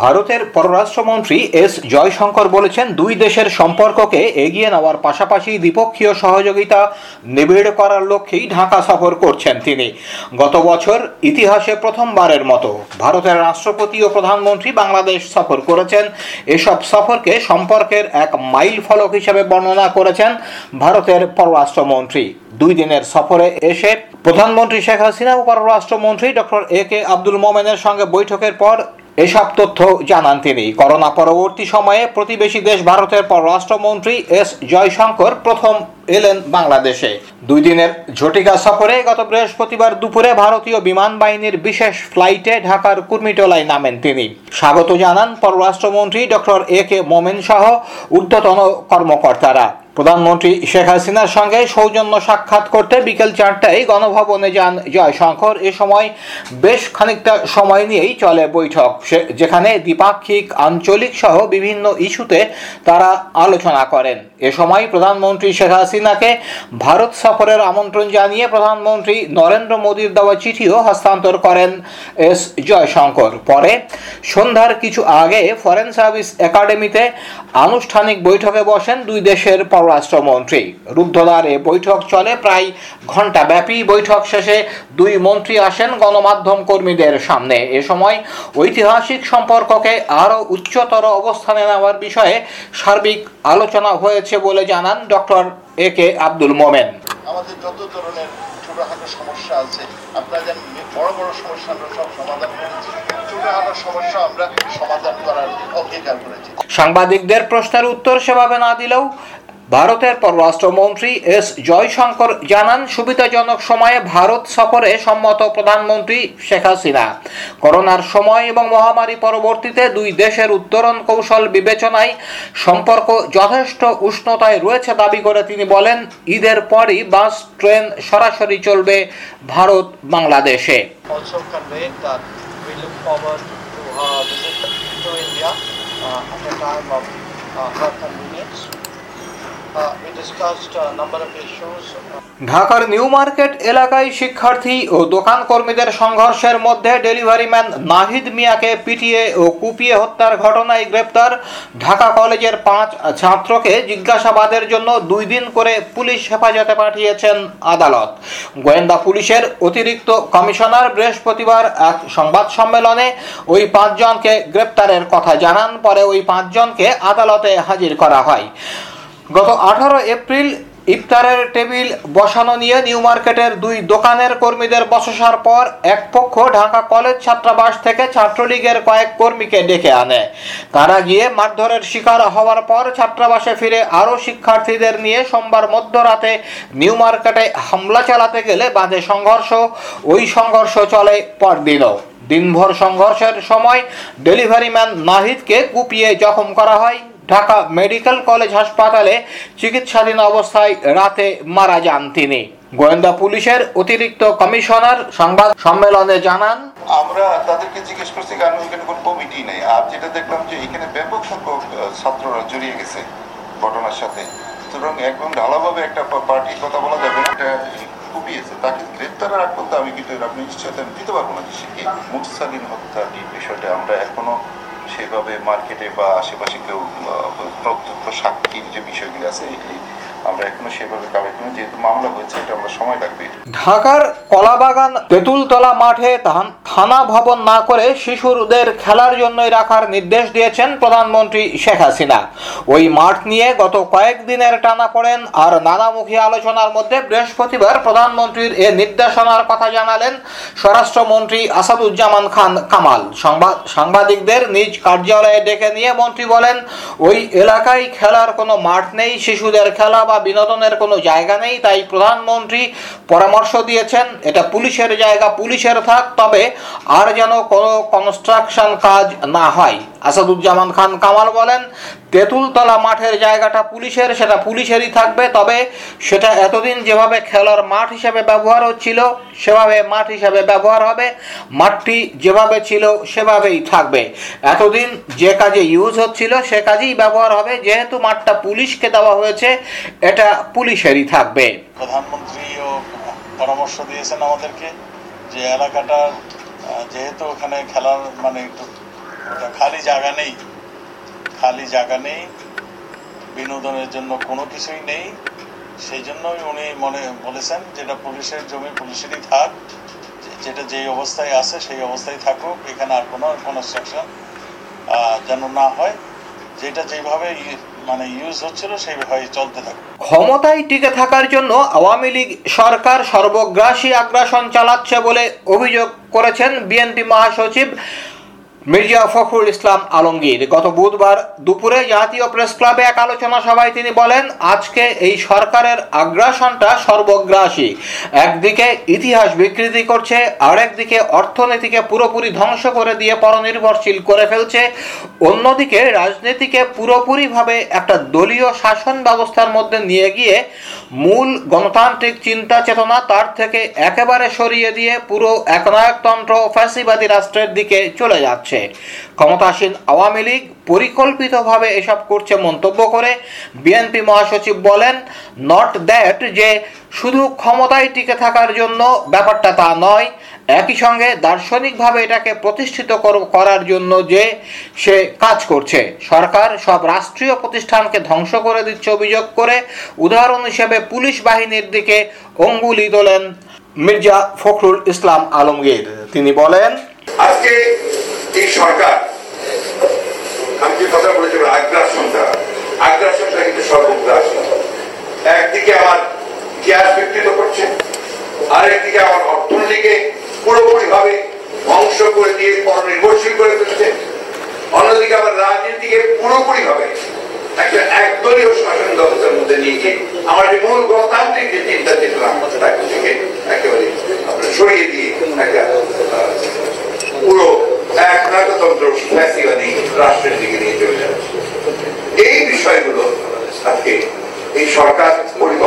ভারতের পররাষ্ট্রমন্ত্রী এস জয়শঙ্কর বলেছেন দুই দেশের সম্পর্ককে এগিয়ে নেওয়ার পাশাপাশি দ্বিপক্ষীয় সহযোগিতা নিবিড় করার লক্ষ্যেই ঢাকা সফর করছেন তিনি গত বছর ইতিহাসে প্রথমবারের মতো ভারতের রাষ্ট্রপতি ও প্রধানমন্ত্রী বাংলাদেশ সফর করেছেন এসব সফরকে সম্পর্কের এক মাইল ফলক হিসেবে বর্ণনা করেছেন ভারতের পররাষ্ট্রমন্ত্রী দুই দিনের সফরে এসে প্রধানমন্ত্রী শেখ হাসিনা ও পররাষ্ট্রমন্ত্রী ডক্টর এ কে আব্দুল মোমেনের সঙ্গে বৈঠকের পর এসব তথ্য জানান তিনি করোনা পরবর্তী সময়ে প্রতিবেশী দেশ ভারতের পররাষ্ট্রমন্ত্রী এস জয়শঙ্কর প্রথম এলেন বাংলাদেশে দুই দিনের ঝটিকা সফরে গত বৃহস্পতিবার দুপুরে ভারতীয় বিমান বাহিনীর বিশেষ ফ্লাইটে ঢাকার কুর্মিটোলায় নামেন তিনি স্বাগত জানান পররাষ্ট্রমন্ত্রী ডক্টর এ কে মোমেন সহ ঊর্ধ্বতন কর্মকর্তারা প্রধানমন্ত্রী শেখ হাসিনার সঙ্গে সৌজন্য সাক্ষাৎ করতে বিকেল চারটায় গণভবনে যান জয়শঙ্কর এ সময় বেশ খানিকটা সময় নিয়েই চলে বৈঠক যেখানে দ্বিপাক্ষিক আঞ্চলিক সহ বিভিন্ন ইস্যুতে তারা আলোচনা করেন এ সময় প্রধানমন্ত্রী শেখ হাসিনা হাসিনাকে ভারত সফরের আমন্ত্রণ জানিয়ে প্রধানমন্ত্রী নরেন্দ্র মোদীর দেওয়া চিঠিও হস্তান্তর করেন এস জয়শঙ্কর পরে সন্ধ্যার কিছু আগে ফরেন সার্ভিস একাডেমিতে আনুষ্ঠানিক বৈঠকে বসেন দুই দেশের পররাষ্ট্রমন্ত্রী রুদ্ধদ্বারে বৈঠক চলে প্রায় ব্যাপী বৈঠক শেষে দুই মন্ত্রী আসেন গণমাধ্যম কর্মীদের সামনে এ সময় ঐতিহাসিক সম্পর্ককে আরও উচ্চতর অবস্থানে নেওয়ার বিষয়ে সার্বিক আলোচনা হয়েছে বলে জানান ডক্টর এ কে আব্দুল মোমেন আমাদের যত ধরনের ছোটখাটো সমস্যা আছে আপনারা জানেন বড় বড় সমস্যা আমরা সব সমাধান করেছি ছোটখাটো সমস্যা আমরা সমাধান করার অঙ্গীকার করেছি সাংবাদিকদের প্রশ্নের উত্তর সেভাবে না দিলেও ভারতের পররাষ্ট্রমন্ত্রী এস জয়শঙ্কর জানান সুবিধাজনক সময়ে ভারত সফরে সম্মত প্রধানমন্ত্রী শেখ হাসিনা করোনার সময় এবং মহামারী পরবর্তীতে দুই দেশের উত্তরণ কৌশল বিবেচনায় সম্পর্ক যথেষ্ট উষ্ণতায় রয়েছে দাবি করে তিনি বলেন ঈদের পরই বাস ট্রেন সরাসরি চলবে ভারত বাংলাদেশে uh, uh, at time of uh, her convenience. Uh, ঢাকার নিউ মার্কেট এলাকায় শিক্ষার্থী ও দোকান কর্মীদের সংঘর্ষের মধ্যে ডেলিভারি ম্যান নাহিদ মিয়াকে পিটিয়ে ও কুপিয়ে হত্যার ঘটনায় গ্রেপ্তার ঢাকা কলেজের পাঁচ ছাত্রকে জিজ্ঞাসাবাদের জন্য দুই দিন করে পুলিশ হেফাজতে পাঠিয়েছেন আদালত গোয়েন্দা পুলিশের অতিরিক্ত কমিশনার বৃহস্পতিবার এক সংবাদ সম্মেলনে ওই পাঁচজনকে গ্রেপ্তারের কথা জানান পরে ওই পাঁচজনকে আদালতে হাজির করা হয় গত আঠারো এপ্রিল ইফতারের টেবিল বসানো নিয়ে নিউ মার্কেটের দুই দোকানের কর্মীদের বসসার পর এক পক্ষ ঢাকা কলেজ ছাত্রাবাস থেকে ছাত্রলীগের কয়েক কর্মীকে ডেকে আনে তারা গিয়ে মারধরের শিকার হওয়ার পর ছাত্রাবাসে ফিরে আরও শিক্ষার্থীদের নিয়ে সোমবার মধ্যরাতে নিউ মার্কেটে হামলা চালাতে গেলে বাঁধে সংঘর্ষ ওই সংঘর্ষ চলে পরদিনও দিনভর সংঘর্ষের সময় ডেলিভারি ম্যান নাহিদকে কুপিয়ে জখম করা হয় ঢাকা মেডিকেল কলেজ হাসপাতালে চিকিৎসাধীন অবস্থায় রাতে মারা যান তিনি গোয়েন্দা পুলিশের অতিরিক্ত কমিশনার সংবাদ সম্মেলনে জানান আমরা তাদেরকে জিজ্ঞেস করছি কারণ এখানে কোনো কমিটি নেই আর যেটা দেখলাম যে এখানে ব্যাপক সংখ্যক ছাত্ররা জড়িয়ে গেছে ঘটনার সাথে সুতরাং একদম ঢালাভাবে একটা পার্টির কথা বলা যাবে না এটা কুপিয়েছে তাকে গ্রেপ্তার আগ পর্যন্ত আমি কিন্তু আপনি নিশ্চয়তা দিতে পারবো না যে সে হত্যা এই বিষয়টা আমরা এখনো সেভাবে মার্কেটে বা আশেপাশে কেউ প্রত্যক্ষ সাক্ষীর যে বিষয়গুলি আছে এগুলি আমরা এখনো সেভাবে কালেক্ট করিনি যেহেতু মামলা হয়েছে এটা আমরা সময় লাগবে ঢাকার কলাবাগান তেঁতুলতলা মাঠে থানা ভবন না করে শিশুদের খেলার জন্যই রাখার নির্দেশ দিয়েছেন প্রধানমন্ত্রী শেখ হাসিনা ওই মাঠ নিয়ে গত কয়েকদিনের টানা পড়েন আর নানামুখী আলোচনার মধ্যে বৃহস্পতিবার প্রধানমন্ত্রীর এ নির্দেশনার কথা জানালেন স্বরাষ্ট্রমন্ত্রী আসাদুজ্জামান খান কামাল সংবাদ সাংবাদিকদের নিজ কার্যালয়ে ডেকে নিয়ে মন্ত্রী বলেন ওই এলাকায় খেলার কোনো মাঠ নেই শিশুদের খেলা বা বা বিনোদনের কোনো জায়গা নেই তাই প্রধানমন্ত্রী পরামর্শ দিয়েছেন এটা পুলিশের জায়গা পুলিশের থাক তবে আর যেন কোনো কনস্ট্রাকশন কাজ না হয় আসাদুজ্জামান খান কামাল বলেন তেঁতুলতলা মাঠের জায়গাটা পুলিশের সেটা পুলিশেরই থাকবে তবে সেটা এতদিন যেভাবে খেলার মাঠ হিসেবে ব্যবহার হচ্ছিল সেভাবে মাঠ হিসেবে ব্যবহার হবে মাঠটি যেভাবে ছিল সেভাবেই থাকবে এতদিন যে কাজে ইউজ হচ্ছিল সে কাজেই ব্যবহার হবে যেহেতু মাঠটা পুলিশকে দেওয়া হয়েছে এটা পুলিশেরই থাকবে প্রধানমন্ত্রীও পরামর্শ দিয়েছেন আমাদেরকে যে এলাকাটা যেহেতু ওখানে খেলার মানে একটু খালি জায়গা নেই খালি জায়গা নেই বিনোদনের জন্য কোনো কিছুই নেই সেই জন্যই উনি মনে বলেছেন যেটা পুলিশের জমি পুলিশেরই থাক যেটা যেই অবস্থায় আছে সেই অবস্থায় থাকুক এখানে আর কোনো কনস্ট্রাকশন যেন না হয় যেটা যেভাবে মানে ইউজ হচ্ছিল সেইভাবে চলতে থাকে ক্ষমতায় টিকে থাকার জন্য আওয়ামী লীগ সরকার সর্বগ্রাসী আগ্রাসন চালাচ্ছে বলে অভিযোগ করেছেন বিএনপি মহাসচিব মির্জা ফখরুল ইসলাম আলমগীর গত বুধবার দুপুরে জাতীয় প্রেস ক্লাবে এক আলোচনা সভায় তিনি বলেন আজকে এই সরকারের আগ্রাসনটা সর্বগ্রাসী একদিকে ইতিহাস বিকৃতি করছে আরেকদিকে অর্থনীতিকে পুরোপুরি ধ্বংস করে দিয়ে পরনির্ভরশীল করে ফেলছে অন্যদিকে রাজনীতিকে পুরোপুরিভাবে একটা দলীয় শাসন ব্যবস্থার মধ্যে নিয়ে গিয়ে মূল গণতান্ত্রিক চিন্তা চেতনা তার থেকে একেবারে সরিয়ে দিয়ে পুরো একনায়কতন্ত্র ফ্যাসিবাদী রাষ্ট্রের দিকে চলে যাচ্ছে ক্ষমতাসীন আওয়ামী লীগ পরিকল্পিতভাবে এসব করছে মন্তব্য করে বিএনপি মহাসচিব বলেন নট দ্যাট যে শুধু ক্ষমতায় টিকে থাকার জন্য ব্যাপারটা তা নয় একই সঙ্গে দার্শনিকভাবে এটাকে প্রতিষ্ঠিত করার জন্য যে সে কাজ করছে সরকার সব রাষ্ট্রীয় প্রতিষ্ঠানকে ধ্বংস করে দিচ্ছে অভিযোগ করে উদাহরণ হিসেবে পুলিশ বাহিনীর দিকে অঙ্গুলি তোলেন মির্জা ফখরুল ইসলাম আলমগীর তিনি বলেন আজকে এই সরকার আমি যে কথা বলেছিলাম আগ্রাস আগ্রাসনটা কিন্তু সর্বগ্রাস একদিকে আমার গ্যাস বিকৃত করছে আরেকদিকে আমার অর্থনীতিকে পুরোপুরিভাবে ধ্বংস করে দিয়ে পরনির্ভরশীল করে ফেলছে অন্যদিকে আবার রাজনীতিকে পুরোপুরিভাবে একটা একদলীয় শাসন ব্যবস্থার মধ্যে নিয়ে গিয়ে আমার যে মূল গণতান্ত্রিক যে চিন্তা চেতনা তাকে থেকে একেবারে আপনার সরিয়ে দিয়ে একটা পুরো এক রাজতন্ত্র ফ্যাসিবাদী রাষ্ট্রের দিকে নিয়ে চলে যাচ্ছে এই বিষয়গুলো আজকে এই সরকার